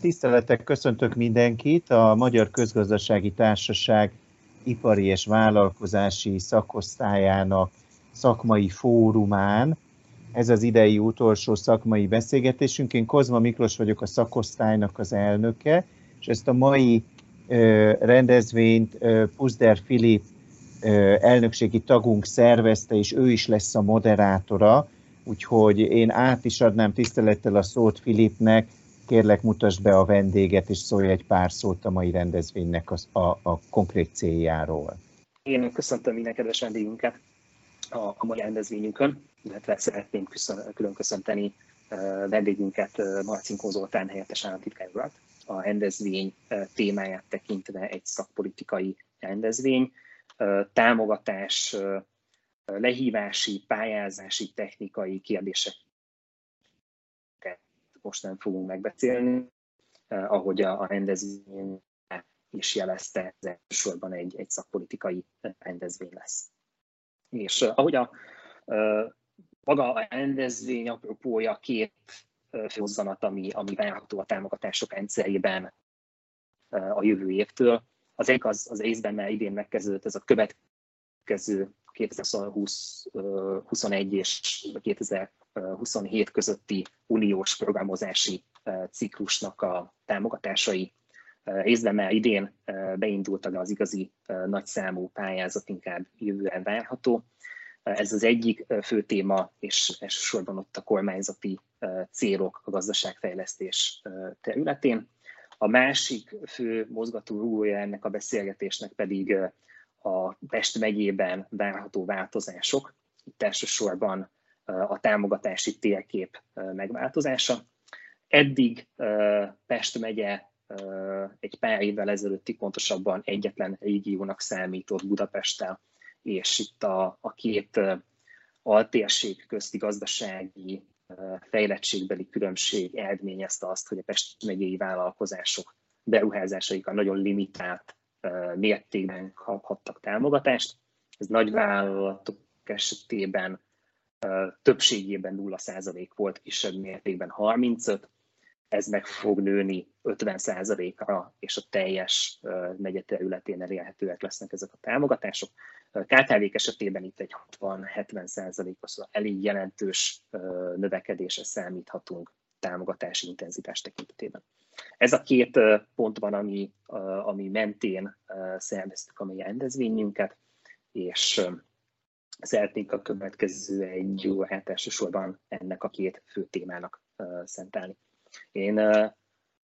Tiszteletek, köszöntök mindenkit. A Magyar Közgazdasági Társaság ipari és vállalkozási szakosztályának szakmai fórumán. Ez az idei utolsó szakmai beszélgetésünk. Én Kozma Miklós vagyok a szakosztálynak az elnöke, és ezt a mai rendezvényt Puzder Filip elnökségi tagunk szervezte, és ő is lesz a moderátora, úgyhogy én át is adnám tisztelettel a szót Filipnek, kérlek mutasd be a vendéget, és szólj egy pár szót a mai rendezvénynek a, a, a konkrét céljáról. Én köszöntöm minden kedves vendégünket a, a mai rendezvényünkön, illetve szeretném köszön, külön köszönteni uh, vendégünket, uh, Marcinkó Zoltán helyettes államtitkár urat. A rendezvény uh, témáját tekintve egy szakpolitikai rendezvény, támogatás, lehívási, pályázási, technikai kérdések most nem fogunk megbeszélni, eh, ahogy a, a rendezvény is jelezte, ez elsősorban egy, egy szakpolitikai rendezvény lesz. És eh, ahogy a eh, maga a rendezvény apropója két főhozzanat, ami, ami várható a támogatások rendszerében a jövő évtől. Az egyik az, az észben már idén megkezdődött, ez a következő 2021 és 2000 27 közötti uniós programozási ciklusnak a támogatásai. Részben már idén beindultak az igazi nagyszámú pályázat, inkább jövően várható. Ez az egyik fő téma, és elsősorban ott a kormányzati célok a gazdaságfejlesztés területén. A másik fő mozgató rúgója ennek a beszélgetésnek pedig a Pest megyében várható változások. Itt elsősorban a támogatási térkép megváltozása. Eddig Pest megye egy pár évvel ezelőtti pontosabban egyetlen régiónak számított Budapesttel, és itt a, a két altérség közti gazdasági fejlettségbeli különbség eredményezte azt, hogy a Pest megyei vállalkozások beruházásaikkal nagyon limitált mértékben kaphattak támogatást. Ez nagy vállalatok esetében többségében 0% volt, kisebb mértékben 35, ez meg fog nőni 50%-ra, és a teljes negyed területén elérhetőek lesznek ezek a támogatások. kkv esetében itt egy 60-70%-os, szóval elég jelentős növekedésre számíthatunk támogatási intenzitás tekintetében. Ez a két pont van, ami, ami mentén szerveztük a mi rendezvényünket, és szeretnénk a következő egy órát elsősorban ennek a két fő témának szentelni. Én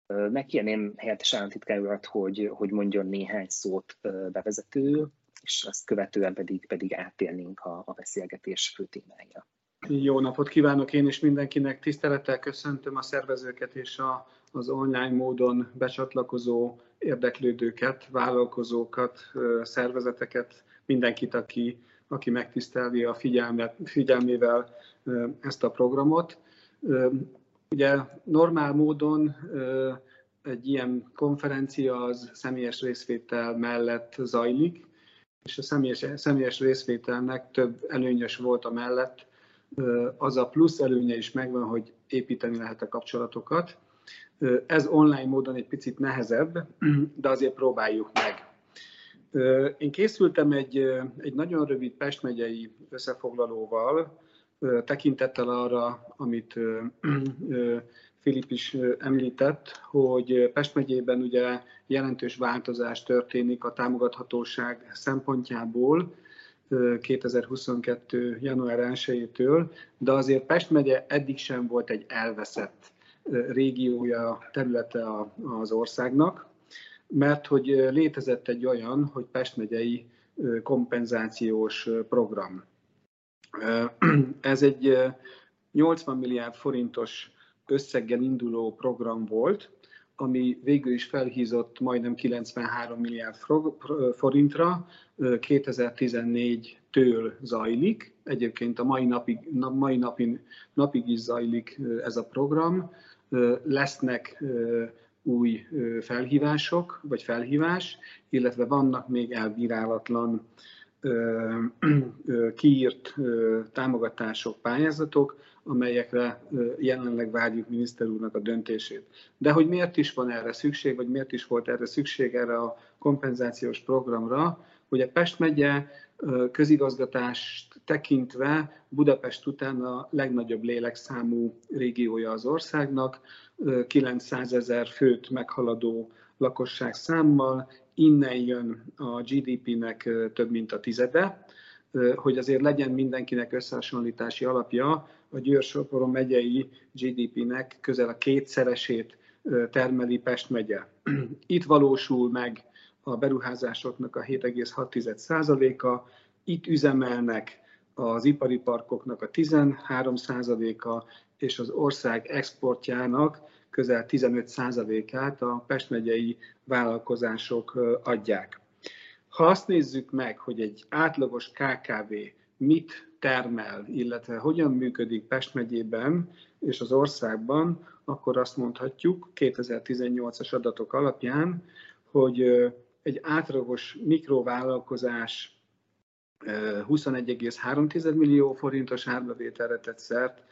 megkérném helyettes államtitkár urat, hogy, hogy mondjon néhány szót bevezető, és azt követően pedig, pedig átérnénk a, a beszélgetés fő témájára. Jó napot kívánok én is mindenkinek, tisztelettel köszöntöm a szervezőket és a, az online módon becsatlakozó érdeklődőket, vállalkozókat, szervezeteket, mindenkit, aki aki megtisztelvi a figyelmet, figyelmével ezt a programot. Ugye normál módon egy ilyen konferencia az személyes részvétel mellett zajlik, és a személyes, személyes részvételnek több előnyös volt a mellett, az a plusz előnye is megvan, hogy építeni lehet a kapcsolatokat. Ez online módon egy picit nehezebb, de azért próbáljuk meg. Én készültem egy, egy nagyon rövid Pest megyei összefoglalóval, tekintettel arra, amit Filip is említett, hogy Pest megyében ugye jelentős változás történik a támogathatóság szempontjából 2022. január 1-től, de azért Pest megye eddig sem volt egy elveszett régiója, területe az országnak mert hogy létezett egy olyan, hogy Pest megyei kompenzációs program. Ez egy 80 milliárd forintos összeggel induló program volt, ami végül is felhízott majdnem 93 milliárd forintra, 2014-től zajlik. Egyébként a mai napig, mai napin, napig is zajlik ez a program. Lesznek új felhívások, vagy felhívás, illetve vannak még elbírálatlan kiírt támogatások, pályázatok, amelyekre jelenleg várjuk miniszter úrnak a döntését. De hogy miért is van erre szükség, vagy miért is volt erre szükség erre a kompenzációs programra, hogy a Pest megye közigazgatást tekintve Budapest után a legnagyobb lélekszámú régiója az országnak, 900 ezer főt meghaladó lakosság számmal, innen jön a GDP-nek több mint a tizede, hogy azért legyen mindenkinek összehasonlítási alapja, a Győr-Soporon megyei GDP-nek közel a kétszeresét termeli Pest megye. Itt valósul meg a beruházásoknak a 7,6%-a, itt üzemelnek az ipari parkoknak a 13%-a, és az ország exportjának közel 15%-át a Pest megyei vállalkozások adják. Ha azt nézzük meg, hogy egy átlagos KKV mit termel, illetve hogyan működik Pest megyében és az országban, akkor azt mondhatjuk 2018-as adatok alapján, hogy egy átlagos mikrovállalkozás 21,3 millió forintos árbevételre tett szert,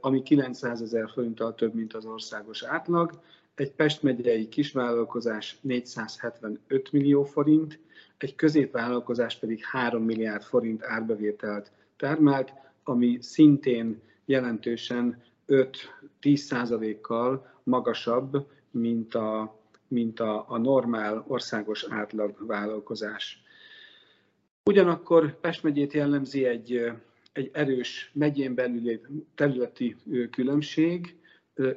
ami 900 ezer forinttal több, mint az országos átlag. Egy Pest megyei kisvállalkozás 475 millió forint, egy középvállalkozás pedig 3 milliárd forint árbevételt termelt, ami szintén jelentősen 5-10 százalékkal magasabb, mint a, mint a, a normál országos átlag vállalkozás. Ugyanakkor Pest megyét jellemzi egy, egy erős megyén belüli területi különbség.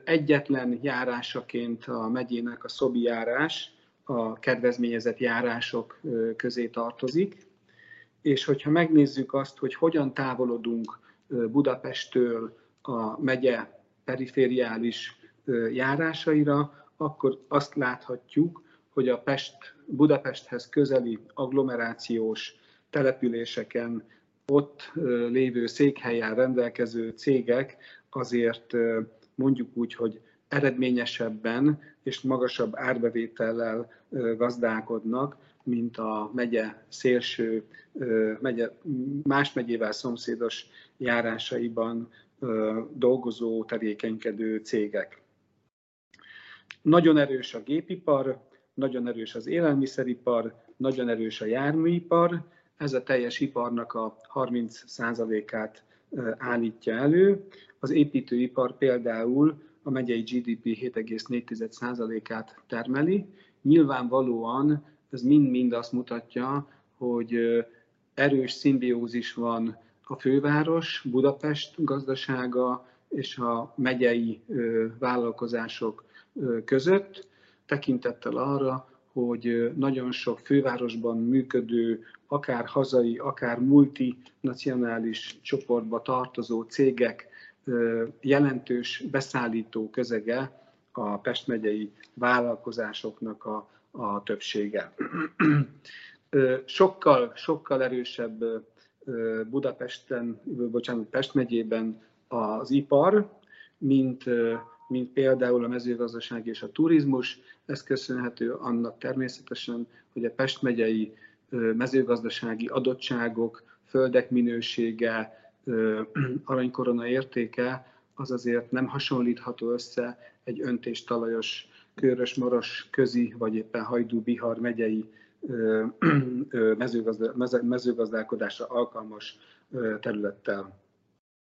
Egyetlen járásaként a megyének a szobi járás a kedvezményezett járások közé tartozik. És hogyha megnézzük azt, hogy hogyan távolodunk Budapesttől a megye perifériális járásaira, akkor azt láthatjuk, hogy a Pest, Budapesthez közeli agglomerációs településeken ott lévő székhelyen rendelkező cégek azért mondjuk úgy, hogy eredményesebben és magasabb árbevétellel gazdálkodnak, mint a megye szélső, megye, más megyével szomszédos járásaiban dolgozó, tevékenykedő cégek. Nagyon erős a gépipar, nagyon erős az élelmiszeripar, nagyon erős a járműipar, ez a teljes iparnak a 30%-át állítja elő. Az építőipar például a megyei GDP 7,4%-át termeli. Nyilvánvalóan ez mind-mind azt mutatja, hogy erős szimbiózis van a főváros, Budapest gazdasága és a megyei vállalkozások között, tekintettel arra, hogy nagyon sok fővárosban működő, akár hazai, akár multinacionális csoportba tartozó cégek jelentős beszállító közege a Pest megyei vállalkozásoknak a, a többsége. Sokkal, sokkal erősebb Budapesten, bocsánat, Pest megyében az ipar, mint, mint például a mezőgazdaság és a turizmus. Ez köszönhető annak természetesen, hogy a Pest megyei mezőgazdasági adottságok, földek minősége, aranykorona értéke az azért nem hasonlítható össze egy öntéstalajos, körös, maras, közi, vagy éppen hajdú-bihar megyei mezőgazdálkodásra alkalmas területtel.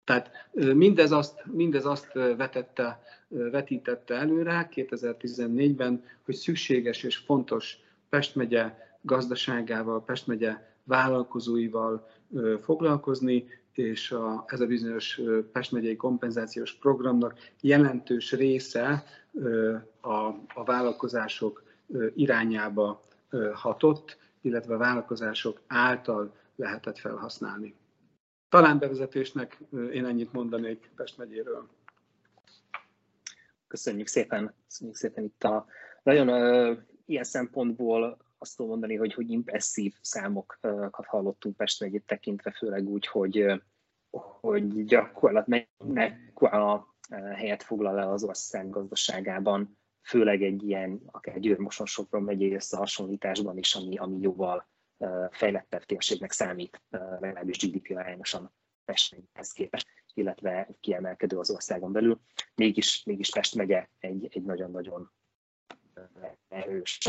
Tehát mindez azt, mindez azt vetette, vetítette előre 2014-ben, hogy szükséges és fontos Pest megye gazdaságával, Pest megye vállalkozóival foglalkozni, és a, ez a bizonyos Pest megyei kompenzációs programnak jelentős része a, a vállalkozások irányába hatott, illetve a vállalkozások által lehetett felhasználni. Talán bevezetésnek én ennyit mondanék Pest megyéről. Köszönjük szépen, köszönjük szépen itt a nagyon uh, ilyen szempontból azt tudom mondani, hogy, hogy impresszív számokat hallottunk Pest megyét tekintve, főleg úgy, hogy, hogy gyakorlatilag mekkora helyet foglal le az ország gazdaságában, főleg egy ilyen, akár Győr-Moson-Sopron megyei összehasonlításban is, ami, ami jóval fejlettebb térségnek számít, legalábbis GDP arányosan Pesthez képest. illetve kiemelkedő az országon belül. Mégis, mégis Pest megye egy, egy nagyon-nagyon erős,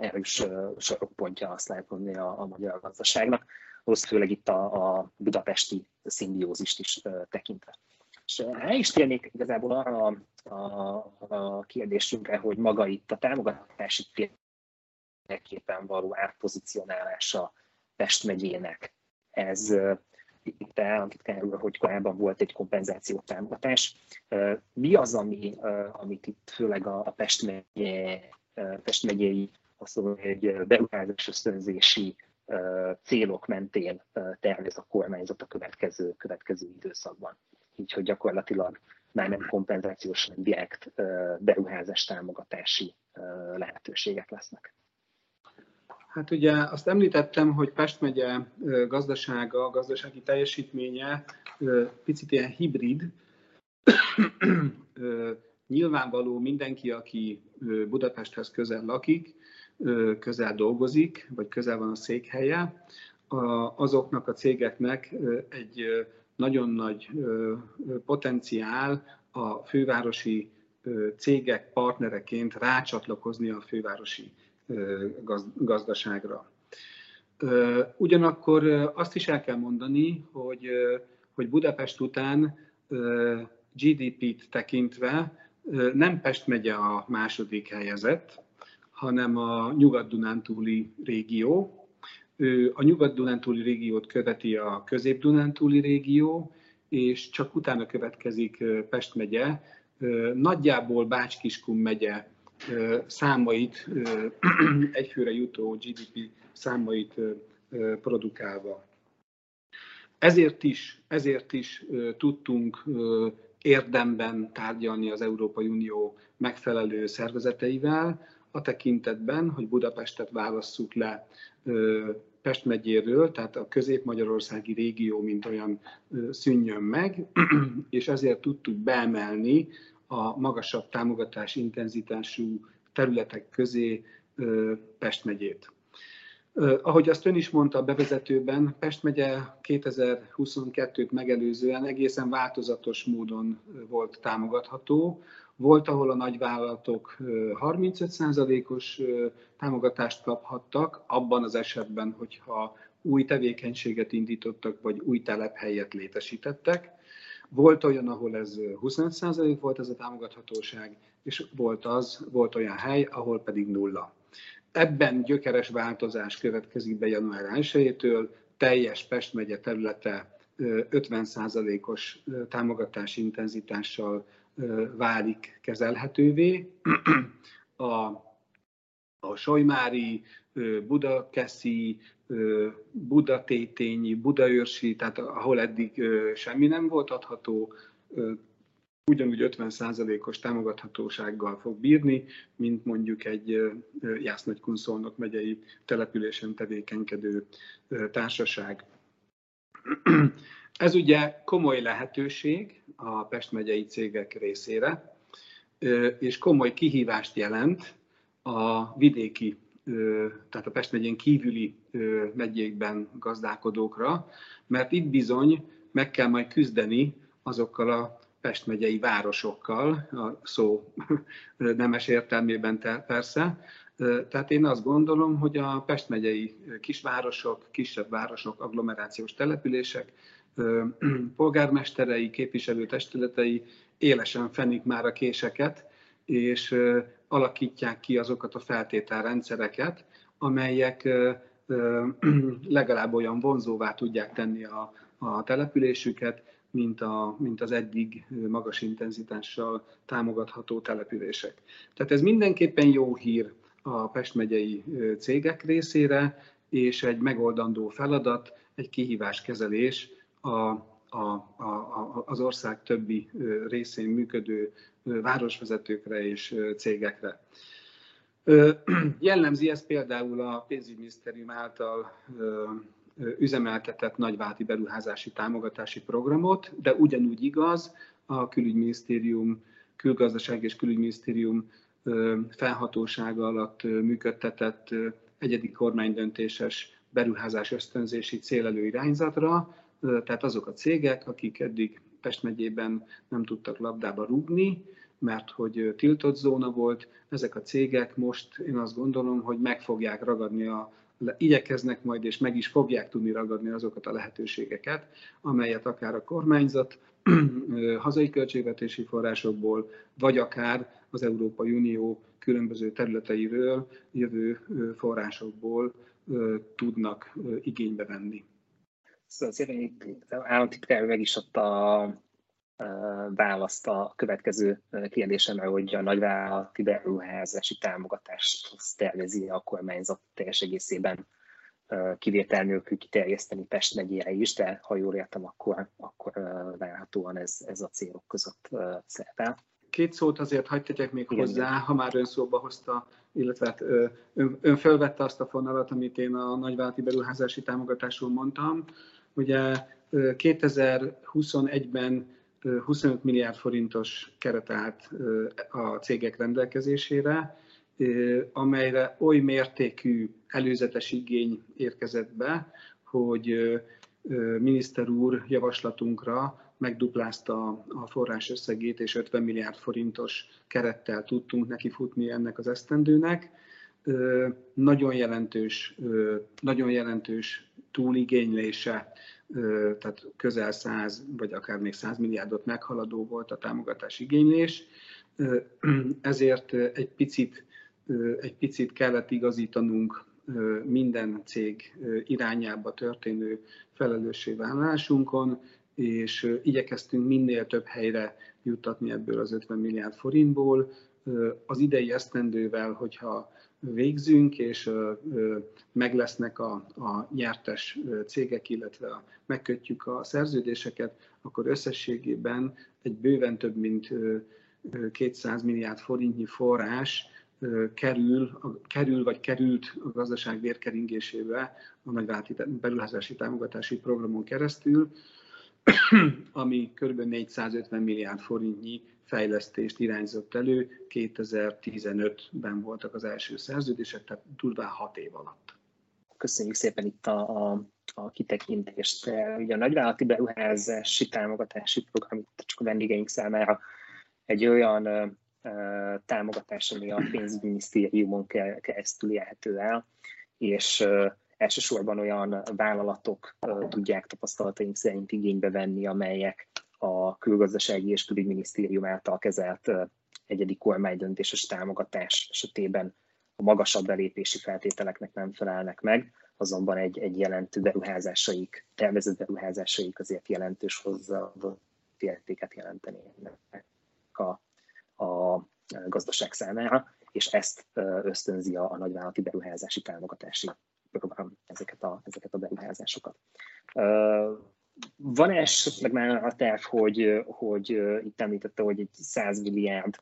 erős sarokpontja azt lehet mondani a, a magyar gazdaságnak, ahhoz főleg itt a, a budapesti szimbiózist is tekintve. És el is térnék igazából arra a, a, a kérdésünkre, hogy maga itt a támogatási térképen való átpozicionálása Pest megyének. Ez itt államtitkár úr, hogy korábban volt egy kompenzáció támogatás. Mi az, ami, amit itt főleg a Pest, megye, Pest megyei, mondom, egy beruházás ösztönzési célok mentén tervez a kormányzat a következő, következő időszakban. Így, hogy gyakorlatilag már nem kompenzációs, hanem direkt beruházás támogatási lehetőségek lesznek. Hát ugye azt említettem, hogy Pest megye gazdasága, gazdasági teljesítménye picit ilyen hibrid. Nyilvánvaló mindenki, aki Budapesthez közel lakik, közel dolgozik, vagy közel van a székhelye, azoknak a cégeknek egy nagyon nagy potenciál a fővárosi cégek partnereként rácsatlakozni a fővárosi gazdaságra. Ugyanakkor azt is el kell mondani, hogy, hogy Budapest után GDP-t tekintve nem Pest megye a második helyezett, hanem a Nyugat-Dunántúli régió. A Nyugat-Dunántúli régiót követi a Közép-Dunántúli régió, és csak utána következik Pest megye, nagyjából Bács-Kiskun megye számait, egyfőre jutó GDP számait produkálva. Ezért is, ezért is tudtunk érdemben tárgyalni az Európai Unió megfelelő szervezeteivel, a tekintetben, hogy Budapestet válasszuk le Pest megyéről, tehát a közép-magyarországi régió, mint olyan szűnjön meg, és ezért tudtuk beemelni a magasabb támogatás intenzitású területek közé Pest megyét. Ahogy azt ön is mondta a bevezetőben, Pest megye 2022-t megelőzően egészen változatos módon volt támogatható. Volt, ahol a nagyvállalatok 35%-os támogatást kaphattak, abban az esetben, hogyha új tevékenységet indítottak, vagy új telephelyet létesítettek. Volt olyan, ahol ez 25% volt ez a támogathatóság, és volt az, volt olyan hely, ahol pedig nulla. Ebben gyökeres változás következik be január 1-től, teljes Pest megye területe 50%-os támogatási intenzitással válik kezelhetővé. A, a Solymári, Budakeszi, Budatétényi, Budaörsi, tehát ahol eddig semmi nem volt adható, ugyanúgy 50%-os támogathatósággal fog bírni, mint mondjuk egy Jász-Nagykunszolnok megyei településen tevékenykedő társaság. Ez ugye komoly lehetőség a Pest megyei cégek részére, és komoly kihívást jelent a vidéki, tehát a Pest megyén kívüli megyékben gazdálkodókra, mert itt bizony meg kell majd küzdeni azokkal a Pest megyei városokkal, a szó nemes értelmében persze. Tehát én azt gondolom, hogy a Pest megyei kisvárosok, kisebb városok, agglomerációs települések polgármesterei, képviselőtestületei élesen fenik már a késeket, és alakítják ki azokat a feltételrendszereket, amelyek legalább olyan vonzóvá tudják tenni a, a településüket, mint, a, mint az eddig magas intenzitással támogatható települések. Tehát ez mindenképpen jó hír a Pest megyei cégek részére, és egy megoldandó feladat, egy kihíváskezelés a, a, a, az ország többi részén működő városvezetőkre és cégekre. Jellemzi ez például a pénzügyminisztérium által üzemeltetett nagyváti beruházási támogatási programot, de ugyanúgy igaz a külügyminisztérium, külgazdaság és külügyminisztérium felhatósága alatt működtetett egyedi kormánydöntéses beruházás ösztönzési célelő irányzatra, tehát azok a cégek, akik eddig Pest megyében nem tudtak labdába rúgni, mert hogy tiltott zóna volt, ezek a cégek most én azt gondolom, hogy meg fogják ragadni a igyekeznek majd, és meg is fogják tudni ragadni azokat a lehetőségeket, amelyet akár a kormányzat hazai költségvetési forrásokból, vagy akár az Európai Unió különböző területeiről jövő forrásokból tudnak igénybe venni. Szóval szépen államtitkár meg is adta a választ a következő kérdésemre, hogy a nagyvállalati beruházási támogatást tervezi a kormányzat teljes egészében kivétel nélkül kiterjeszteni Pest megyére is, de ha jól értem, akkor, akkor várhatóan ez, ez a célok között szerepel. Két szót azért hagyd tegyek még Igen, hozzá, ha már ön szóba hozta, illetve hát ön, ön felvette azt a fonalat, amit én a nagyvállalati beruházási támogatásról mondtam. Ugye 2021-ben 25 milliárd forintos keret állt a cégek rendelkezésére, amelyre oly mértékű előzetes igény érkezett be, hogy miniszter úr javaslatunkra megduplázta a forrás összegét, és 50 milliárd forintos kerettel tudtunk neki futni ennek az esztendőnek. Nagyon jelentős, nagyon jelentős túligénylése, tehát közel 100 vagy akár még 100 milliárdot meghaladó volt a támogatás igénylés, ezért egy picit, egy picit kellett igazítanunk minden cég irányába történő felelősségvállalásunkon, és igyekeztünk minél több helyre juttatni ebből az 50 milliárd forintból. Az idei esztendővel, hogyha végzünk, és meg lesznek a, a nyertes cégek, illetve a, megkötjük a szerződéseket, akkor összességében egy bőven több mint 200 milliárd forintnyi forrás kerül, kerül vagy került a gazdaság vérkeringésébe a nagyvállalati beruházási támogatási programon keresztül, ami kb. 450 milliárd forintnyi fejlesztést irányzott elő. 2015-ben voltak az első szerződések, tehát durván 6 év alatt. Köszönjük szépen itt a, a, a kitekintést. Ugye a nagyvállalati beruházási támogatási program itt csak a vendégeink számára egy olyan ö, ö, támogatás, ami a pénzügyminisztériumon keresztül érhető el, és ö, elsősorban olyan vállalatok tudják tapasztalataink szerint igénybe venni, amelyek a külgazdasági és külügyminisztérium által kezelt egyedi kormánydöntéses támogatás esetében a magasabb belépési feltételeknek nem felelnek meg, azonban egy, egy jelentő beruházásaik, tervezett beruházásaik azért jelentős hozzáadott értéket jelentenének a, a gazdaság számára, és ezt ösztönzi a, a nagyvállalati beruházási támogatási program ezeket a, ezeket a beruházásokat. Van esetleg már a terv, hogy, hogy itt említette, hogy egy 100 milliárd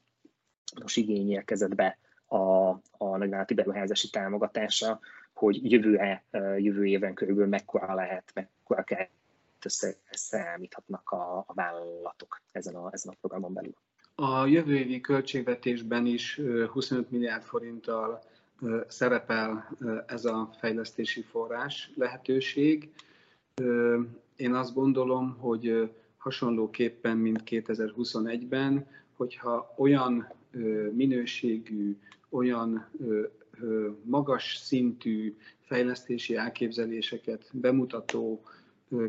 most igény érkezett be a, a nagyvállalati beruházási támogatása, hogy jövőre, jövő éven körülbelül mekkora lehet, mekkora kell összeállíthatnak a, a vállalatok ezen a, ezen a programon belül. A jövő évi költségvetésben is 25 milliárd forinttal szerepel ez a fejlesztési forrás lehetőség. Én azt gondolom, hogy hasonlóképpen, mint 2021-ben, hogyha olyan minőségű, olyan magas szintű fejlesztési elképzeléseket bemutató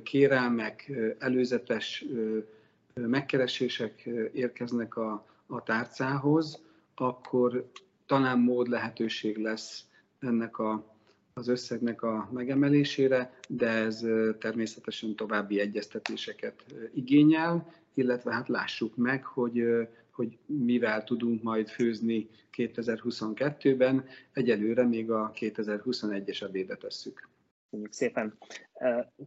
kérelmek, előzetes megkeresések érkeznek a, a tárcához, akkor talán mód lehetőség lesz ennek a, az összegnek a megemelésére, de ez természetesen további egyeztetéseket igényel, illetve hát lássuk meg, hogy, hogy mivel tudunk majd főzni 2022-ben, egyelőre még a 2021-es ebédet tesszük. Köszönjük szépen.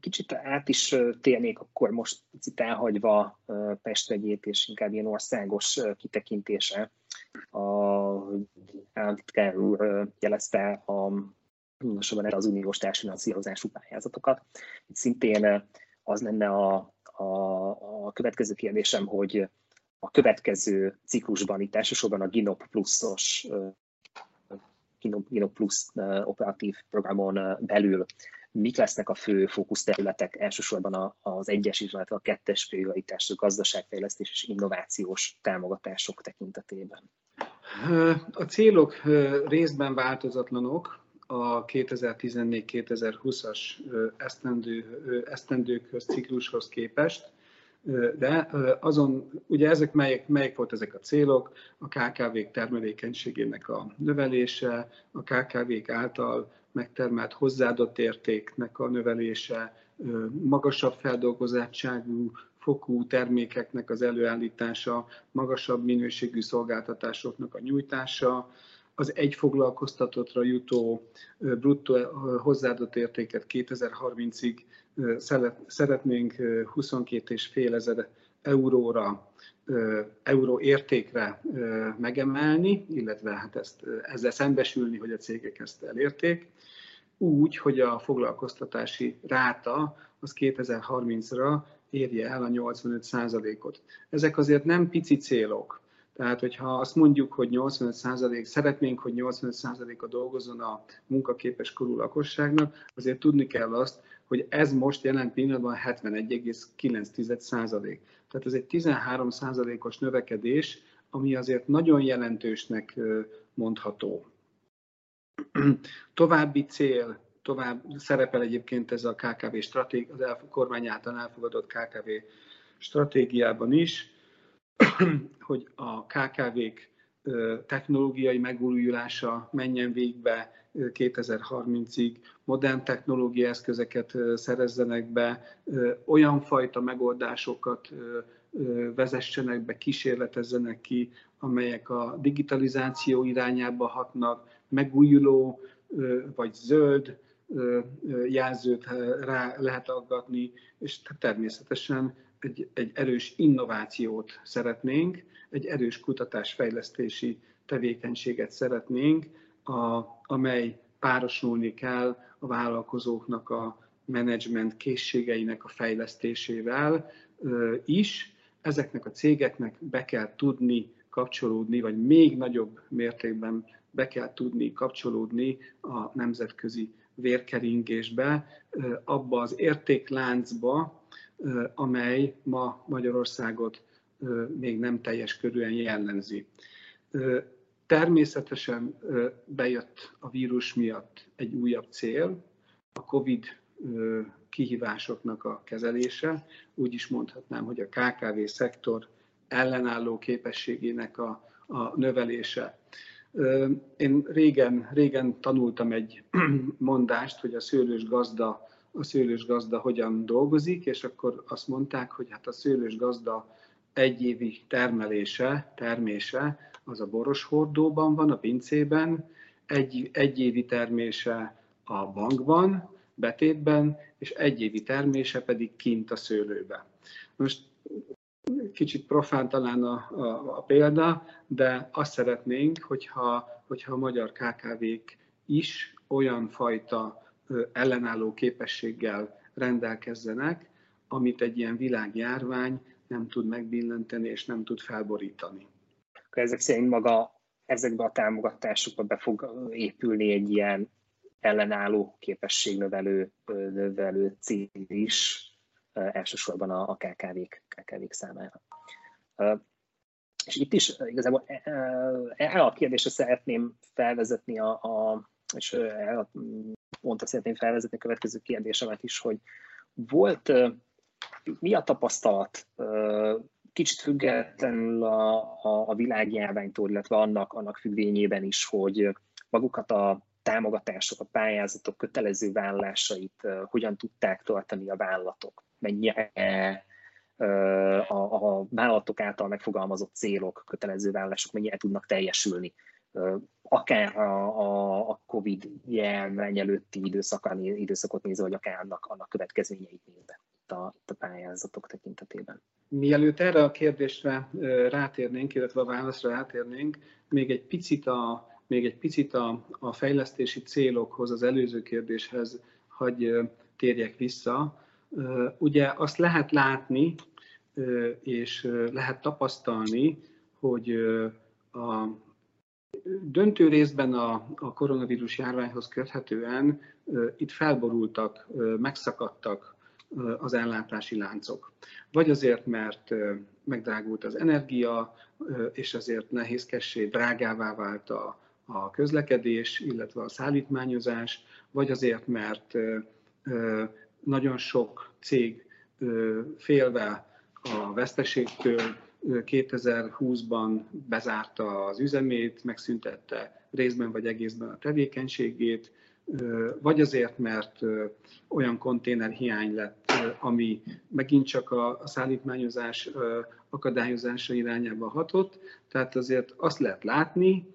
Kicsit át is térnék akkor most picit elhagyva Pest vegyét, és inkább ilyen országos kitekintése. A államtitkár úr jelezte a pontosabban az uniós társfinanszírozású pályázatokat. Itt szintén az lenne a, a, a következő kérdésem, hogy a következő ciklusban itt elsősorban a GINOP pluszos GINOP Plus operatív programon belül. Mik lesznek a fő fókuszterületek? Elsősorban az egyes, illetve a kettes prioritás, a gazdaságfejlesztés és innovációs támogatások tekintetében? A célok részben változatlanok, a 2014-2020-as esztendő, esztendőkhöz, ciklushoz képest, de azon, ugye ezek melyek, melyek volt ezek a célok, a KKV-k termelékenységének a növelése, a KKV-k által megtermelt hozzáadott értéknek a növelése, magasabb feldolgozottságú fokú termékeknek az előállítása, magasabb minőségű szolgáltatásoknak a nyújtása, az egy foglalkoztatottra jutó bruttó hozzáadott értéket 2030-ig szeretnénk 22,5 ezer euróra, euró értékre megemelni, illetve hát ezt, ezzel szembesülni, hogy a cégek ezt elérték, úgy, hogy a foglalkoztatási ráta az 2030-ra érje el a 85% ot Ezek azért nem pici célok. Tehát, hogyha azt mondjuk, hogy 85%, szeretnénk, hogy 85%-a dolgozzon a munkaképes korú lakosságnak, azért tudni kell azt, hogy ez most jelen pillanatban 71,9%. Tehát ez egy 13%-os növekedés, ami azért nagyon jelentősnek mondható. További cél, tovább szerepel egyébként ez a KKV stratégia, az kormány által elfogadott KKV stratégiában is, hogy a KKV-k technológiai megújulása menjen végbe 2030-ig, modern technológiai eszközeket szerezzenek be, olyan fajta megoldásokat vezessenek be, kísérletezzenek ki, amelyek a digitalizáció irányába hatnak, megújuló vagy zöld jelzőt rá lehet aggatni, és természetesen egy, egy erős innovációt szeretnénk, egy erős kutatásfejlesztési tevékenységet szeretnénk, a, amely párosulni kell a vállalkozóknak a menedzsment készségeinek a fejlesztésével is. Ezeknek a cégeknek be kell tudni kapcsolódni, vagy még nagyobb mértékben be kell tudni kapcsolódni a nemzetközi vérkeringésbe, abba az értékláncba, amely ma Magyarországot még nem teljes körűen jellemzi. Természetesen bejött a vírus miatt egy újabb cél, a COVID kihívásoknak a kezelése. Úgy is mondhatnám, hogy a KKV szektor ellenálló képességének a, a növelése. Én régen, régen tanultam egy mondást, hogy a szőlős gazda a szőlős gazda hogyan dolgozik, és akkor azt mondták, hogy hát a szőlős gazda egyévi termelése, termése, az a boros hordóban van, a pincében, egy, egyévi termése a bankban, betétben, és egyévi termése pedig kint a szőlőbe. Most kicsit profán talán a, a, a példa, de azt szeretnénk, hogyha, hogyha a magyar KKV-k is olyan fajta ellenálló képességgel rendelkezzenek, amit egy ilyen világjárvány nem tud megbillenteni és nem tud felborítani. Ezek szerint maga ezekbe a támogatásokba be fog épülni egy ilyen ellenálló képességnövelő növelő cél is, elsősorban a, a KKV-k, KKV-k számára. És itt is igazából erre a kérdésre szeretném felvezetni a, a és mondta, szeretném felvezetni a következő kérdésemet is, hogy volt, mi a tapasztalat, kicsit függetlenül a, a, a világjárványtól, illetve annak, annak függvényében is, hogy magukat a támogatások, a pályázatok kötelező vállásait hogyan tudták tartani a vállalatok, mennyire a, a vállalatok által megfogalmazott célok, kötelező vállások mennyire tudnak teljesülni akár a, a, a COVID járvány előtti időszakon, időszakot nézve, vagy akár annak, annak következményeit nézve itt a, itt a pályázatok tekintetében. Mielőtt erre a kérdésre rátérnénk, illetve a válaszra rátérnénk, még egy picit a, még egy picit a, a fejlesztési célokhoz, az előző kérdéshez hagy térjek vissza. Ugye azt lehet látni, és lehet tapasztalni, hogy a Döntő részben a, a koronavírus járványhoz köthetően itt felborultak, megszakadtak az ellátási láncok. Vagy azért, mert megdrágult az energia, és azért nehézkessé, drágává vált a, a közlekedés, illetve a szállítmányozás, vagy azért, mert nagyon sok cég félve a veszteségtől 2020-ban bezárta az üzemét, megszüntette részben vagy egészben a tevékenységét, vagy azért, mert olyan konténerhiány lett, ami megint csak a szállítmányozás akadályozása irányába hatott. Tehát azért azt lehet látni,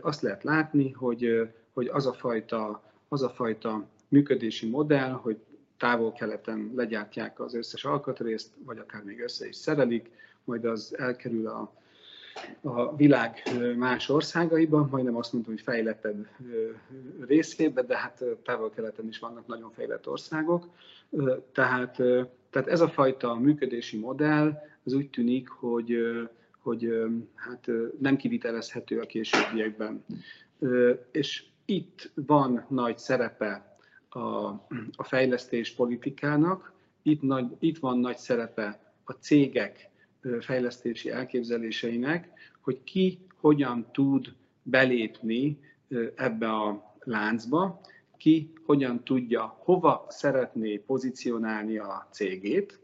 azt lehet látni, hogy, hogy az, a fajta, az a fajta működési modell, hogy távol-keleten legyártják az összes alkatrészt, vagy akár még össze is szerelik, majd az elkerül a, a világ más országaiba, majdnem azt mondtam, hogy fejlettebb részébe, de hát távol-keleten is vannak nagyon fejlett országok. Tehát, tehát ez a fajta működési modell, az úgy tűnik, hogy, hogy hát nem kivitelezhető a későbbiekben. És itt van nagy szerepe a, a fejlesztés politikának, itt, nagy, itt van nagy szerepe a cégek fejlesztési elképzeléseinek, hogy ki hogyan tud belépni ebbe a láncba, ki hogyan tudja, hova szeretné pozícionálni a cégét,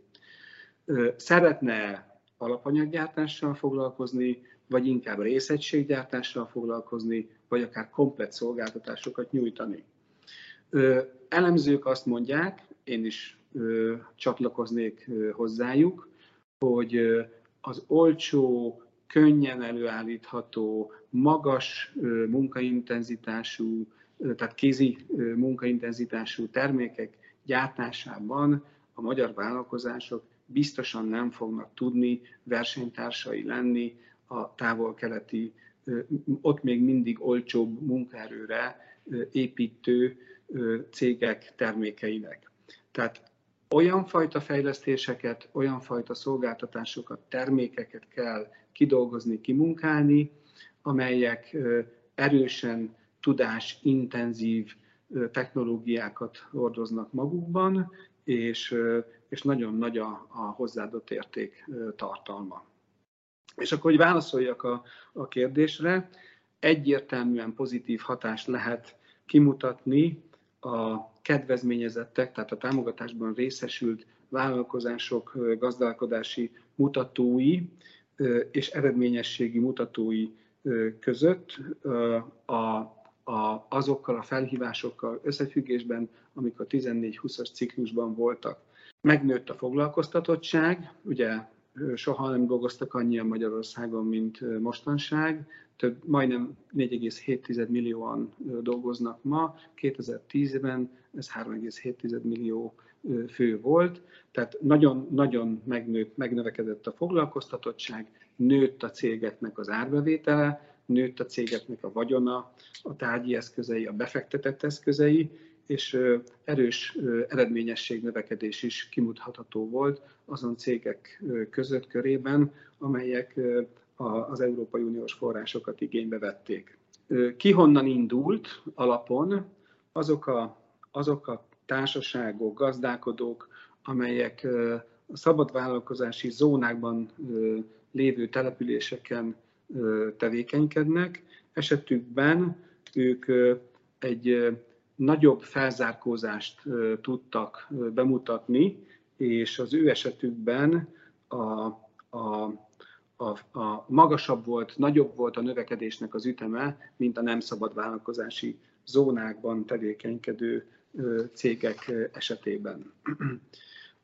szeretne alapanyaggyártással foglalkozni, vagy inkább részegységgyártással foglalkozni, vagy akár komplet szolgáltatásokat nyújtani. Elemzők azt mondják, én is csatlakoznék hozzájuk, hogy az olcsó, könnyen előállítható, magas munkaintenzitású, tehát kézi munkaintenzitású termékek gyártásában a magyar vállalkozások biztosan nem fognak tudni versenytársai lenni a távol-keleti, ott még mindig olcsóbb munkaerőre építő cégek termékeinek. Tehát olyan fajta fejlesztéseket, olyan fajta szolgáltatásokat, termékeket kell kidolgozni, kimunkálni, amelyek erősen tudásintenzív technológiákat hordoznak magukban, és, és nagyon nagy a, a hozzáadott érték tartalma. És akkor, hogy válaszoljak a, a kérdésre, egyértelműen pozitív hatást lehet kimutatni a kedvezményezettek, tehát a támogatásban részesült vállalkozások gazdálkodási mutatói és eredményességi mutatói között a, a, azokkal a felhívásokkal összefüggésben, amik a 14-20-as ciklusban voltak. Megnőtt a foglalkoztatottság, ugye soha nem dolgoztak annyian Magyarországon, mint mostanság, több, majdnem 4,7 millióan dolgoznak ma, 2010-ben ez 3,7 millió fő volt, tehát nagyon-nagyon megnőtt, megnövekedett a foglalkoztatottság, nőtt a cégeknek az árbevétele, nőtt a cégeknek a vagyona, a tárgyi eszközei, a befektetett eszközei, és erős eredményesség növekedés is kimutatható volt azon cégek között körében, amelyek az Európai Uniós forrásokat igénybe vették. Ki honnan indult alapon azok a, azok a társaságok, gazdálkodók, amelyek a szabadvállalkozási zónákban lévő településeken tevékenykednek. Esetükben ők egy nagyobb felzárkózást tudtak bemutatni, és az ő esetükben a, a, a, a magasabb volt, nagyobb volt a növekedésnek az üteme, mint a nem szabad vállalkozási zónákban tevékenykedő cégek esetében.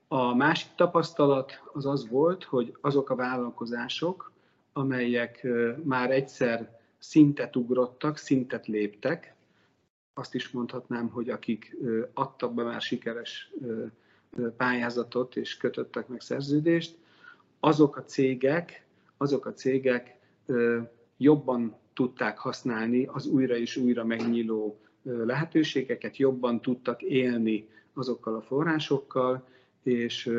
A másik tapasztalat az az volt, hogy azok a vállalkozások, amelyek már egyszer szintet ugrottak, szintet léptek, azt is mondhatnám, hogy akik adtak be már sikeres pályázatot és kötöttek meg szerződést, azok a cégek, azok a cégek jobban tudták használni az újra és újra megnyíló lehetőségeket, jobban tudtak élni azokkal a forrásokkal, és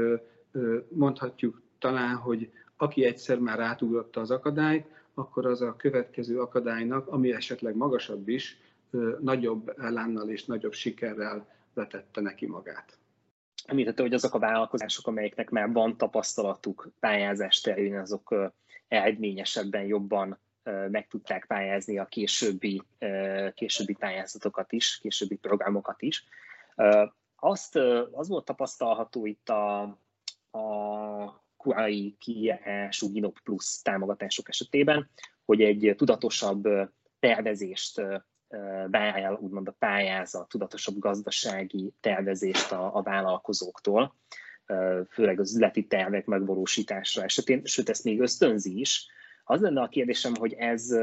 mondhatjuk talán, hogy aki egyszer már átugrotta az akadályt, akkor az a következő akadálynak, ami esetleg magasabb is, nagyobb elánnal és nagyobb sikerrel vetette neki magát. Említette, hogy azok a vállalkozások, amelyeknek már van tapasztalatuk pályázás terén, azok eredményesebben, jobban meg tudták pályázni a későbbi, későbbi pályázatokat is, későbbi programokat is. Azt, az volt tapasztalható itt a, a kurai kiírású Ginop Plus támogatások esetében, hogy egy tudatosabb tervezést vár úgymond a pályázat, tudatosabb gazdasági tervezést a, a vállalkozóktól, főleg az üzleti tervek megvalósítása esetén, sőt ezt még ösztönzi is. Az lenne a kérdésem, hogy ez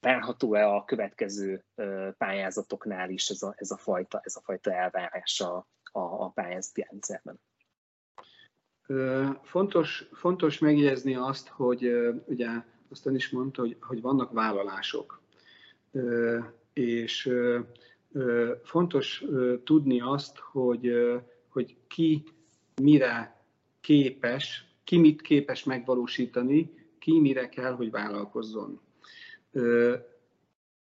várható-e a következő pályázatoknál is ez a, ez a, fajta, ez a fajta elvárás a, a, a pályázati rendszerben? Fontos, fontos megjegyezni azt, hogy ugye azt ön is mondta, hogy, hogy vannak vállalások. És fontos tudni azt, hogy, hogy ki mire képes, ki mit képes megvalósítani, ki mire kell, hogy vállalkozzon.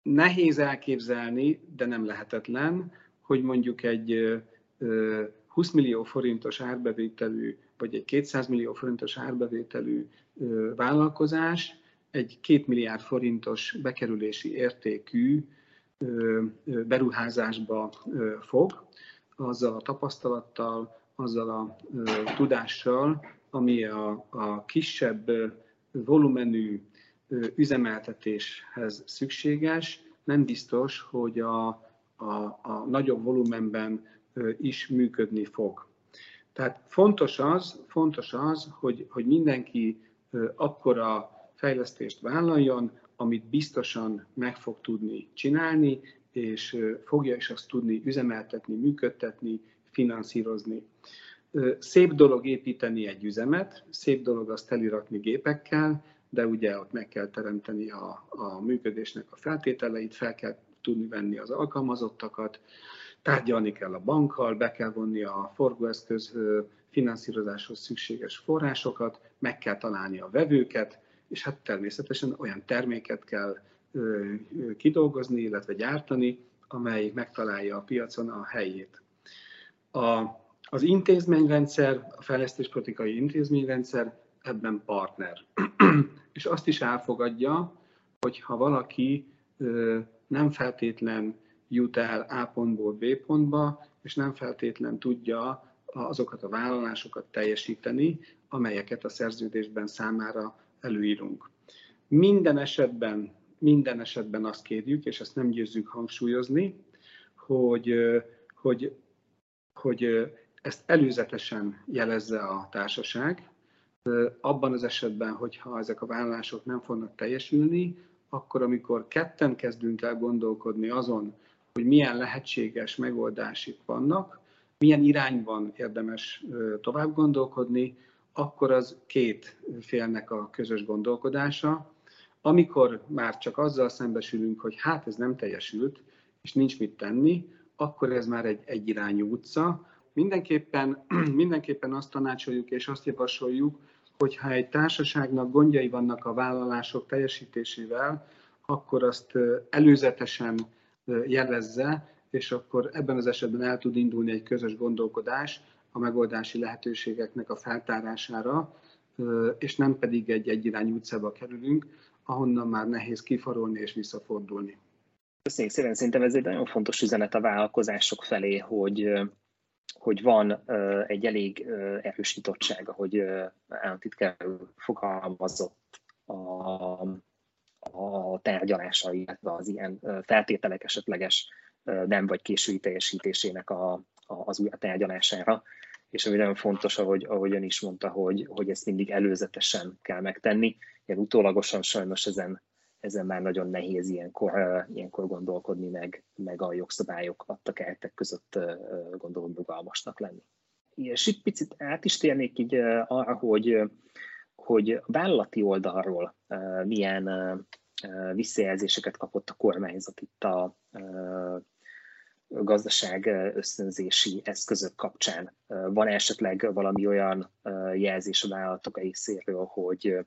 Nehéz elképzelni, de nem lehetetlen, hogy mondjuk egy 20 millió forintos árbevételű, vagy egy 200 millió forintos árbevételű vállalkozás egy 2 milliárd forintos bekerülési értékű beruházásba fog, azzal a tapasztalattal, azzal a tudással, ami a, a kisebb volumenű üzemeltetéshez szükséges, nem biztos, hogy a, a, a nagyobb volumenben is működni fog. Tehát fontos az, fontos az hogy, hogy mindenki akkora fejlesztést vállaljon, amit biztosan meg fog tudni csinálni, és fogja is azt tudni üzemeltetni, működtetni, finanszírozni. Szép dolog építeni egy üzemet, szép dolog azt elirakni gépekkel, de ugye ott meg kell teremteni a, a működésnek a feltételeit, fel kell tudni venni az alkalmazottakat, tárgyalni kell a bankkal, be kell vonni a forgóeszköz finanszírozáshoz szükséges forrásokat, meg kell találni a vevőket, és hát természetesen olyan terméket kell kidolgozni, illetve gyártani, amely megtalálja a piacon a helyét. A, az intézményrendszer, a fejlesztéspolitikai intézményrendszer ebben partner. és azt is elfogadja, hogy ha valaki nem feltétlen jut el A pontból B pontba, és nem feltétlen tudja azokat a vállalásokat teljesíteni, amelyeket a szerződésben számára előírunk. Minden esetben, minden esetben azt kérjük, és ezt nem győzzük hangsúlyozni, hogy, hogy, hogy ezt előzetesen jelezze a társaság, abban az esetben, hogyha ezek a vállalások nem fognak teljesülni, akkor amikor ketten kezdünk el gondolkodni azon, hogy milyen lehetséges megoldások vannak, milyen irányban érdemes tovább gondolkodni, akkor az két félnek a közös gondolkodása. Amikor már csak azzal szembesülünk, hogy hát ez nem teljesült, és nincs mit tenni, akkor ez már egy egyirányú utca. Mindenképpen, mindenképpen azt tanácsoljuk és azt javasoljuk, hogyha egy társaságnak gondjai vannak a vállalások teljesítésével, akkor azt előzetesen jelezze, és akkor ebben az esetben el tud indulni egy közös gondolkodás a megoldási lehetőségeknek a feltárására, és nem pedig egy egyirányú utcába kerülünk, ahonnan már nehéz kifarolni és visszafordulni. Köszönjük szépen, szerintem ez egy nagyon fontos üzenet a vállalkozások felé, hogy, hogy van egy elég erős nyitottság, ahogy államtitkár fogalmazott a, a tárgyalása, illetve az ilyen feltételek esetleges nem vagy késői teljesítésének a, a, az újra tárgyalására. És ami nagyon fontos, ahogy, ahogy ön is mondta, hogy, hogy ezt mindig előzetesen kell megtenni. Ilyen utólagosan sajnos ezen, ezen már nagyon nehéz ilyenkor, ilyenkor gondolkodni, meg, meg a jogszabályok adtak eltek között gondolom rugalmasnak lenni. És itt picit át is térnék így arra, hogy, hogy a vállalati oldalról milyen visszajelzéseket kapott a kormányzat itt a gazdaság ösztönzési eszközök kapcsán. Van esetleg valami olyan jelzés a vállalatok részéről, hogy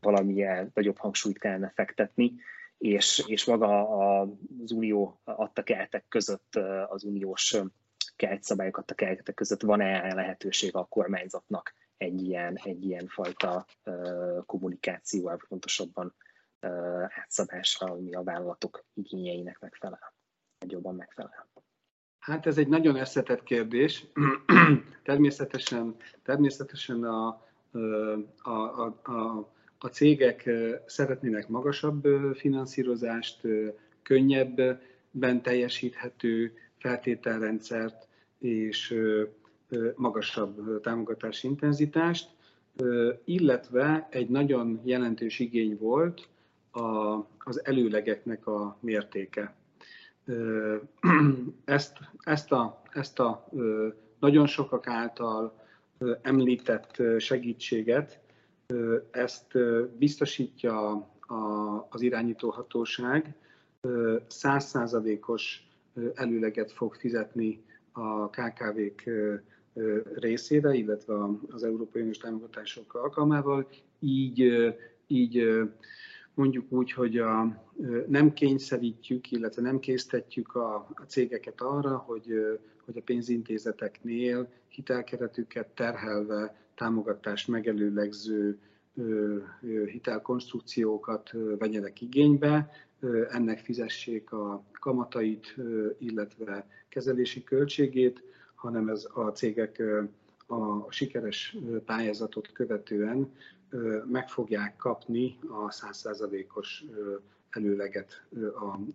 valamilyen nagyobb hangsúlyt kellene fektetni, és, és maga az unió adta keltek között, az uniós keltszabályok adta keltek között van-e lehetőség a kormányzatnak egy ilyen, egy ilyen fajta kommunikációval, pontosabban átszabásra, ami a vállalatok igényeinek megfelel, vagy jobban megfelel. Hát ez egy nagyon összetett kérdés. természetesen, természetesen a, a, a, a, a cégek szeretnének magasabb finanszírozást, könnyebben teljesíthető feltételrendszert és magasabb támogatási intenzitást, illetve egy nagyon jelentős igény volt az előlegeknek a mértéke. Ezt, ezt, a, ezt a nagyon sokak által említett segítséget, ezt biztosítja a, az irányítóhatóság, százszázalékos előleget fog fizetni a KKV-k részére, illetve az Európai Uniós támogatások alkalmával, így, így mondjuk úgy, hogy a, nem kényszerítjük, illetve nem késztetjük a, a cégeket arra, hogy, hogy a pénzintézeteknél hitelkeretüket terhelve támogatást megelőlegző hitelkonstrukciókat vegyenek igénybe, ennek fizessék a kamatait, illetve kezelési költségét, hanem ez a cégek a sikeres pályázatot követően meg fogják kapni a 100%-os előleget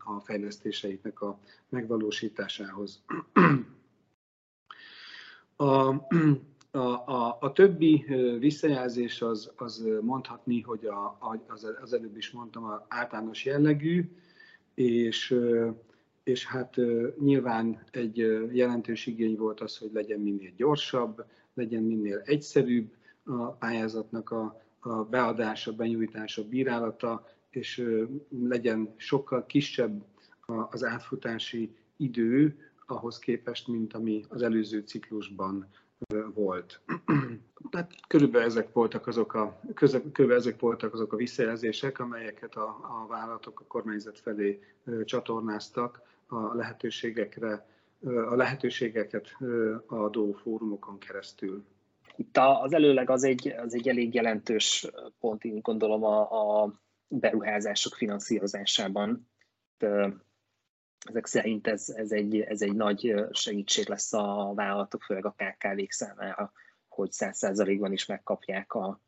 a, fejlesztéseiknek a megvalósításához. A, a, a, a többi visszajelzés az, az mondhatni, hogy a, az, az előbb is mondtam, a általános jellegű, és, és hát nyilván egy jelentős igény volt az, hogy legyen minél gyorsabb, legyen minél egyszerűbb a pályázatnak a, a beadása, benyújtása, bírálata, és legyen sokkal kisebb az átfutási idő ahhoz képest, mint ami az előző ciklusban volt. Tehát körülbelül ezek voltak azok a, körülbelül ezek voltak azok a visszajelzések, amelyeket a, a vállalatok a kormányzat felé csatornáztak a lehetőségekre, a lehetőségeket adó fórumokon keresztül. Itt az előleg az egy, az egy elég jelentős pont, én gondolom a, a beruházások finanszírozásában. Ezek szerint ez, ez, egy, ez egy nagy segítség lesz a vállalatok, főleg a KKV-k számára, hogy 100%-ban is megkapják a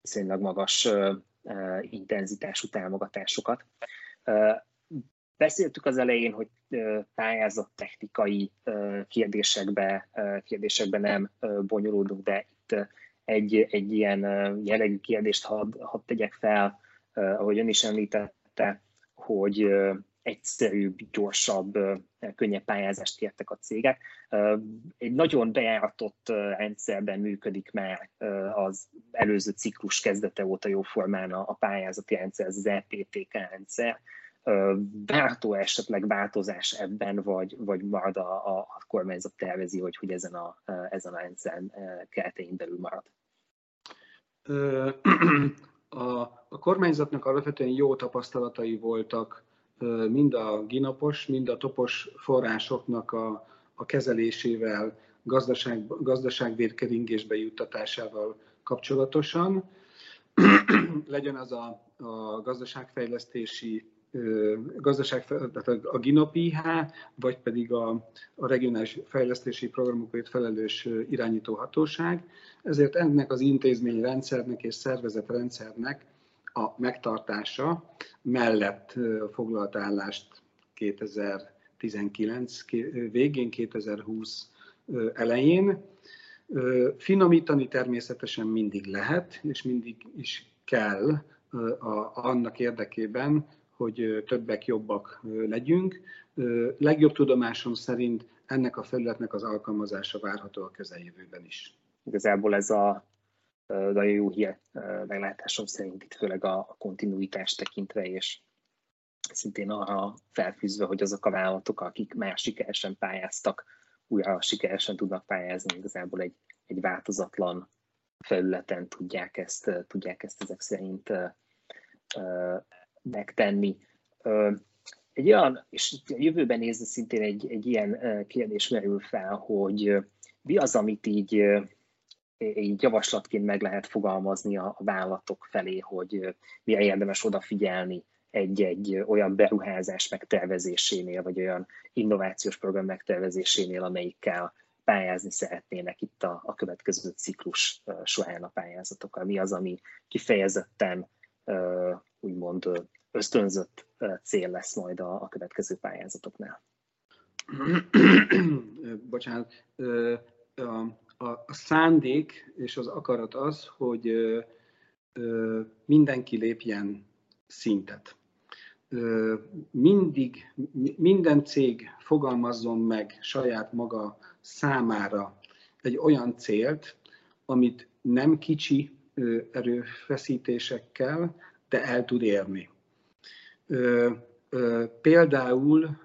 viszonylag magas intenzitású támogatásokat. Beszéltük az elején, hogy pályázat technikai kérdésekbe, kérdésekbe nem bonyolódunk, de itt egy, egy ilyen jellegű kérdést hadd had tegyek fel, ahogy ön is említette, hogy egyszerűbb, gyorsabb, könnyebb pályázást kértek a cégek. Egy nagyon bejáratott rendszerben működik már az előző ciklus kezdete óta jóformán a pályázati rendszer, az EPTK rendszer. Várható esetleg változás ebben, vagy, vagy marad a, a, a kormányzat tervezi, hogy, hogy ezen a, ezen a rendszer keretein belül marad? A, a kormányzatnak alapvetően jó tapasztalatai voltak mind a ginapos, mind a topos forrásoknak a, a kezelésével, gazdaság, gazdaságvérkeringésbe juttatásával kapcsolatosan. Legyen az a, a gazdaságfejlesztési gazdaság, tehát a GINOPIH, vagy pedig a, a regionális fejlesztési programokért felelős irányítóhatóság. Ezért ennek az intézményrendszernek és szervezetrendszernek a megtartása mellett foglalt állást 2019 végén, 2020 elején. Finomítani természetesen mindig lehet, és mindig is kell annak érdekében, hogy többek jobbak legyünk. Legjobb tudomásom szerint ennek a felületnek az alkalmazása várható a közeljövőben is. Igazából ez a nagyon jó hír meglátásom szerint itt főleg a kontinuitás tekintve, és szintén arra felfűzve, hogy azok a vállalatok, akik már sikeresen pályáztak, újra sikeresen tudnak pályázni, igazából egy, egy változatlan felületen tudják ezt, tudják ezt ezek szerint megtenni. Egy olyan, és a jövőben nézve szintén egy, egy ilyen kérdés merül fel, hogy mi az, amit így, így javaslatként meg lehet fogalmazni a, vállalatok felé, hogy milyen érdemes odafigyelni egy-egy olyan beruházás megtervezésénél, vagy olyan innovációs program megtervezésénél, amelyikkel pályázni szeretnének itt a, a következő ciklus során a pályázatokkal. Mi az, ami kifejezetten úgymond ösztönzött cél lesz majd a, a következő pályázatoknál? Bocsánat, a, a, szándék és az akarat az, hogy mindenki lépjen szintet. Mindig, minden cég fogalmazzon meg saját maga számára egy olyan célt, amit nem kicsi erőfeszítésekkel, de el tud érni. Például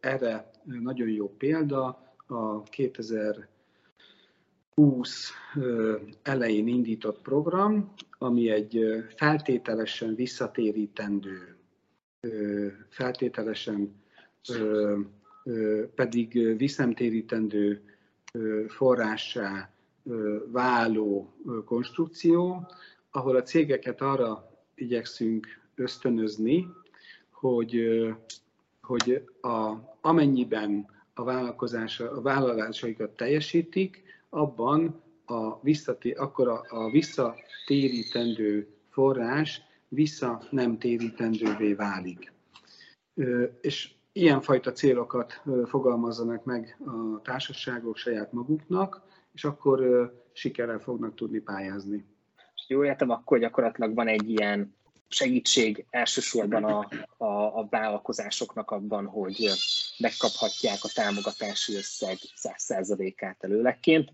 erre nagyon jó példa a 2020 elején indított program, ami egy feltételesen visszatérítendő, feltételesen pedig visszatérítendő forrássá váló konstrukció, ahol a cégeket arra igyekszünk ösztönözni, hogy, hogy a, amennyiben a, vállalkozása, a vállalásaikat teljesítik, abban a visszaté, akkor a, a visszatérítendő forrás vissza nem térítendővé válik. És ilyenfajta célokat fogalmazzanak meg a társaságok saját maguknak, és akkor sikerrel fognak tudni pályázni. Jó értem, akkor gyakorlatilag van egy ilyen segítség elsősorban a, a, a vállalkozásoknak abban, hogy megkaphatják a támogatási összeg 100%-át előlegként.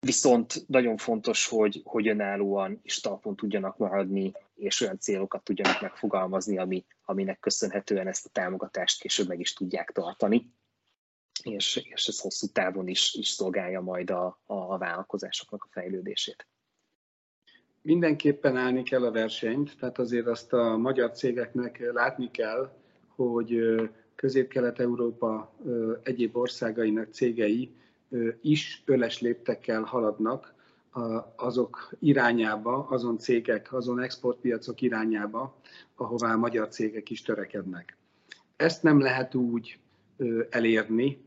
Viszont nagyon fontos, hogy, hogy önállóan is talpon tudjanak maradni, és olyan célokat tudjanak megfogalmazni, ami, aminek köszönhetően ezt a támogatást később meg is tudják tartani. És, és ez hosszú távon is, is szolgálja majd a, a vállalkozásoknak a fejlődését mindenképpen állni kell a versenyt, tehát azért azt a magyar cégeknek látni kell, hogy Közép-Kelet-Európa egyéb országainak cégei is öles léptekkel haladnak azok irányába, azon cégek, azon exportpiacok irányába, ahová magyar cégek is törekednek. Ezt nem lehet úgy elérni,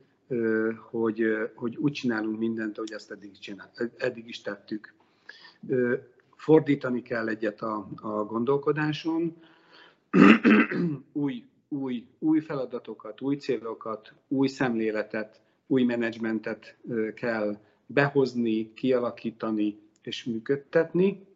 hogy, hogy úgy csinálunk mindent, ahogy ezt eddig, csinál, eddig is tettük fordítani kell egyet a, a gondolkodáson, új, új, új feladatokat, új célokat, új szemléletet, új menedzsmentet kell behozni, kialakítani és működtetni,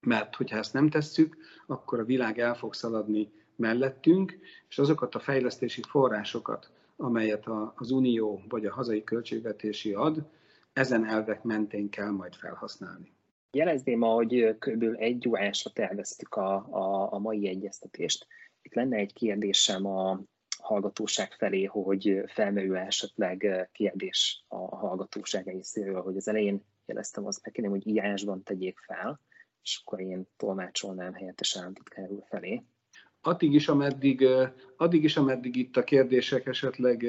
mert hogyha ezt nem tesszük, akkor a világ el fog szaladni mellettünk, és azokat a fejlesztési forrásokat, amelyet az Unió vagy a hazai költségvetési ad, ezen elvek mentén kell majd felhasználni. Jelezném, hogy kb. egy órásra terveztük a, a, a mai egyeztetést. Itt lenne egy kérdésem a hallgatóság felé, hogy felmerül esetleg kérdés a hallgatóság részéről, hogy az elején jeleztem azt neki, hogy írásban tegyék fel, és akkor én tolmácsolnám helyettes államtitkár felé. Addig is, ameddig, addig is, ameddig itt a kérdések esetleg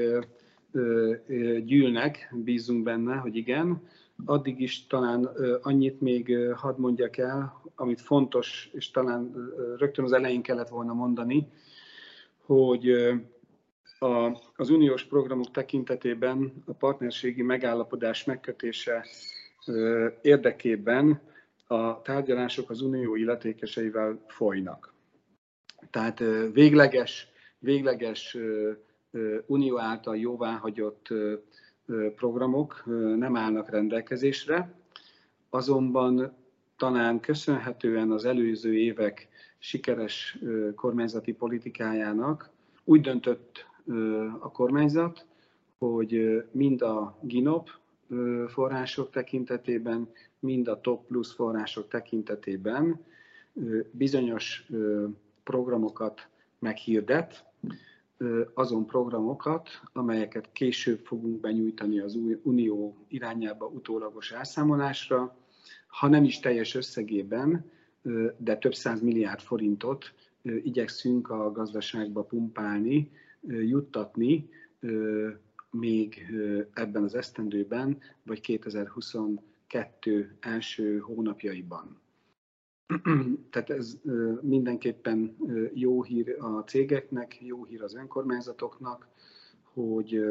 gyűlnek, bízunk benne, hogy igen, addig is talán annyit még hadd mondjak el, amit fontos, és talán rögtön az elején kellett volna mondani, hogy a, az uniós programok tekintetében a partnerségi megállapodás megkötése érdekében a tárgyalások az unió illetékeseivel folynak. Tehát végleges, végleges unió által jóváhagyott programok nem állnak rendelkezésre, azonban talán köszönhetően az előző évek sikeres kormányzati politikájának úgy döntött a kormányzat, hogy mind a GINOP források tekintetében, mind a TOP plusz források tekintetében bizonyos programokat meghirdet, azon programokat, amelyeket később fogunk benyújtani az Unió irányába utólagos elszámolásra, ha nem is teljes összegében, de több száz milliárd forintot igyekszünk a gazdaságba pumpálni, juttatni még ebben az esztendőben, vagy 2022 első hónapjaiban. Tehát ez mindenképpen jó hír a cégeknek, jó hír az önkormányzatoknak, hogy,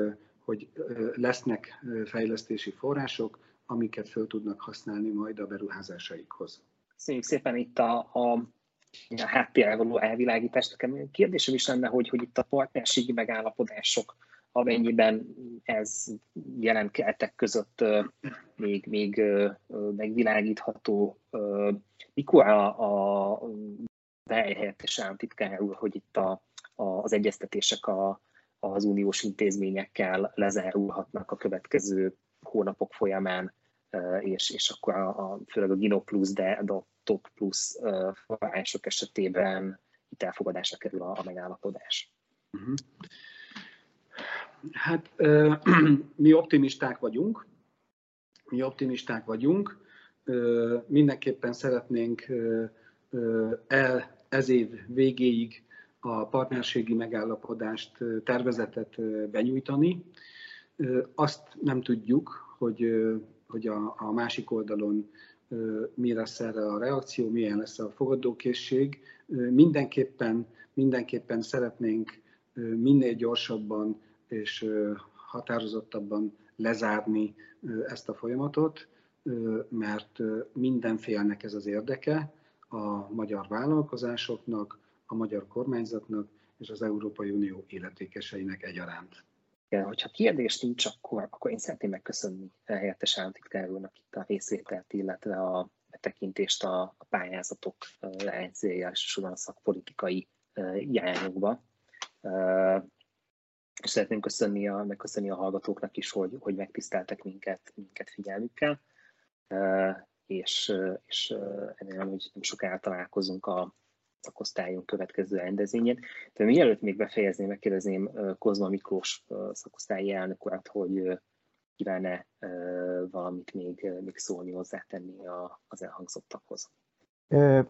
hogy lesznek fejlesztési források, amiket föl tudnak használni majd a beruházásaikhoz. Köszönjük szépen itt a, a, a háttérrel való elvilágítást. Nekem kérdésem is lenne, hogy, hogy itt a partnerségi megállapodások, amennyiben ez jelen között még, még megvilágítható, mikor a, a helyhelyettes államtitkár úr, hogy itt a, a, az egyeztetések a, az uniós intézményekkel lezárulhatnak a következő hónapok folyamán, és, és akkor a, a, főleg a Gino Plus, de a Top Plus források esetében itt elfogadásra kerül a, a megállapodás. Uh-huh. Hát mi optimisták vagyunk, mi optimisták vagyunk, mindenképpen szeretnénk el ez év végéig a partnerségi megállapodást, tervezetet benyújtani. Azt nem tudjuk, hogy, hogy a, a másik oldalon mi lesz erre a reakció, milyen lesz a fogadókészség. Mindenképpen, mindenképpen szeretnénk minél gyorsabban és határozottabban lezárni ezt a folyamatot, mert mindenfélnek ez az érdeke, a magyar vállalkozásoknak, a magyar kormányzatnak és az Európai Unió illetékeseinek egyaránt. Igen, hogyha kérdés nincs, akkor, akkor én szeretném megköszönni helyettes államtitkár úrnak itt a részvételt, illetve a betekintést a, pályázatok leányzéja és a szakpolitikai irányokba. Szeretném köszönni a, megköszönni a hallgatóknak is, hogy, hogy megtiszteltek minket, minket figyelmükkel, és, és remélem, hogy nem sokára találkozunk a szakosztályunk következő rendezvényén. De mielőtt még befejezném, megkérdezném Kozma Miklós szakosztályi elnök urat, hogy kívánne valamit még, még szólni, hozzátenni az elhangzottakhoz.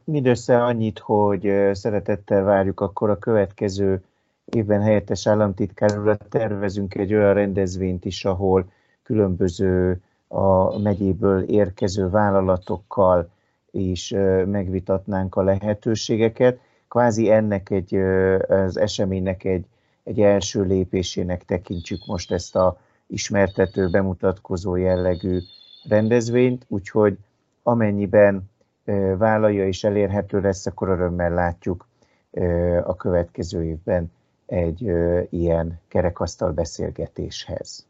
Mindössze annyit, hogy szeretettel várjuk akkor a következő évben helyettes államtitkár tervezünk egy olyan rendezvényt is, ahol különböző a megyéből érkező vállalatokkal is megvitatnánk a lehetőségeket. Kvázi ennek egy, az eseménynek egy, egy első lépésének tekintsük most ezt a ismertető, bemutatkozó jellegű rendezvényt, úgyhogy amennyiben vállalja és elérhető lesz, akkor örömmel látjuk a következő évben egy ilyen kerekasztal beszélgetéshez.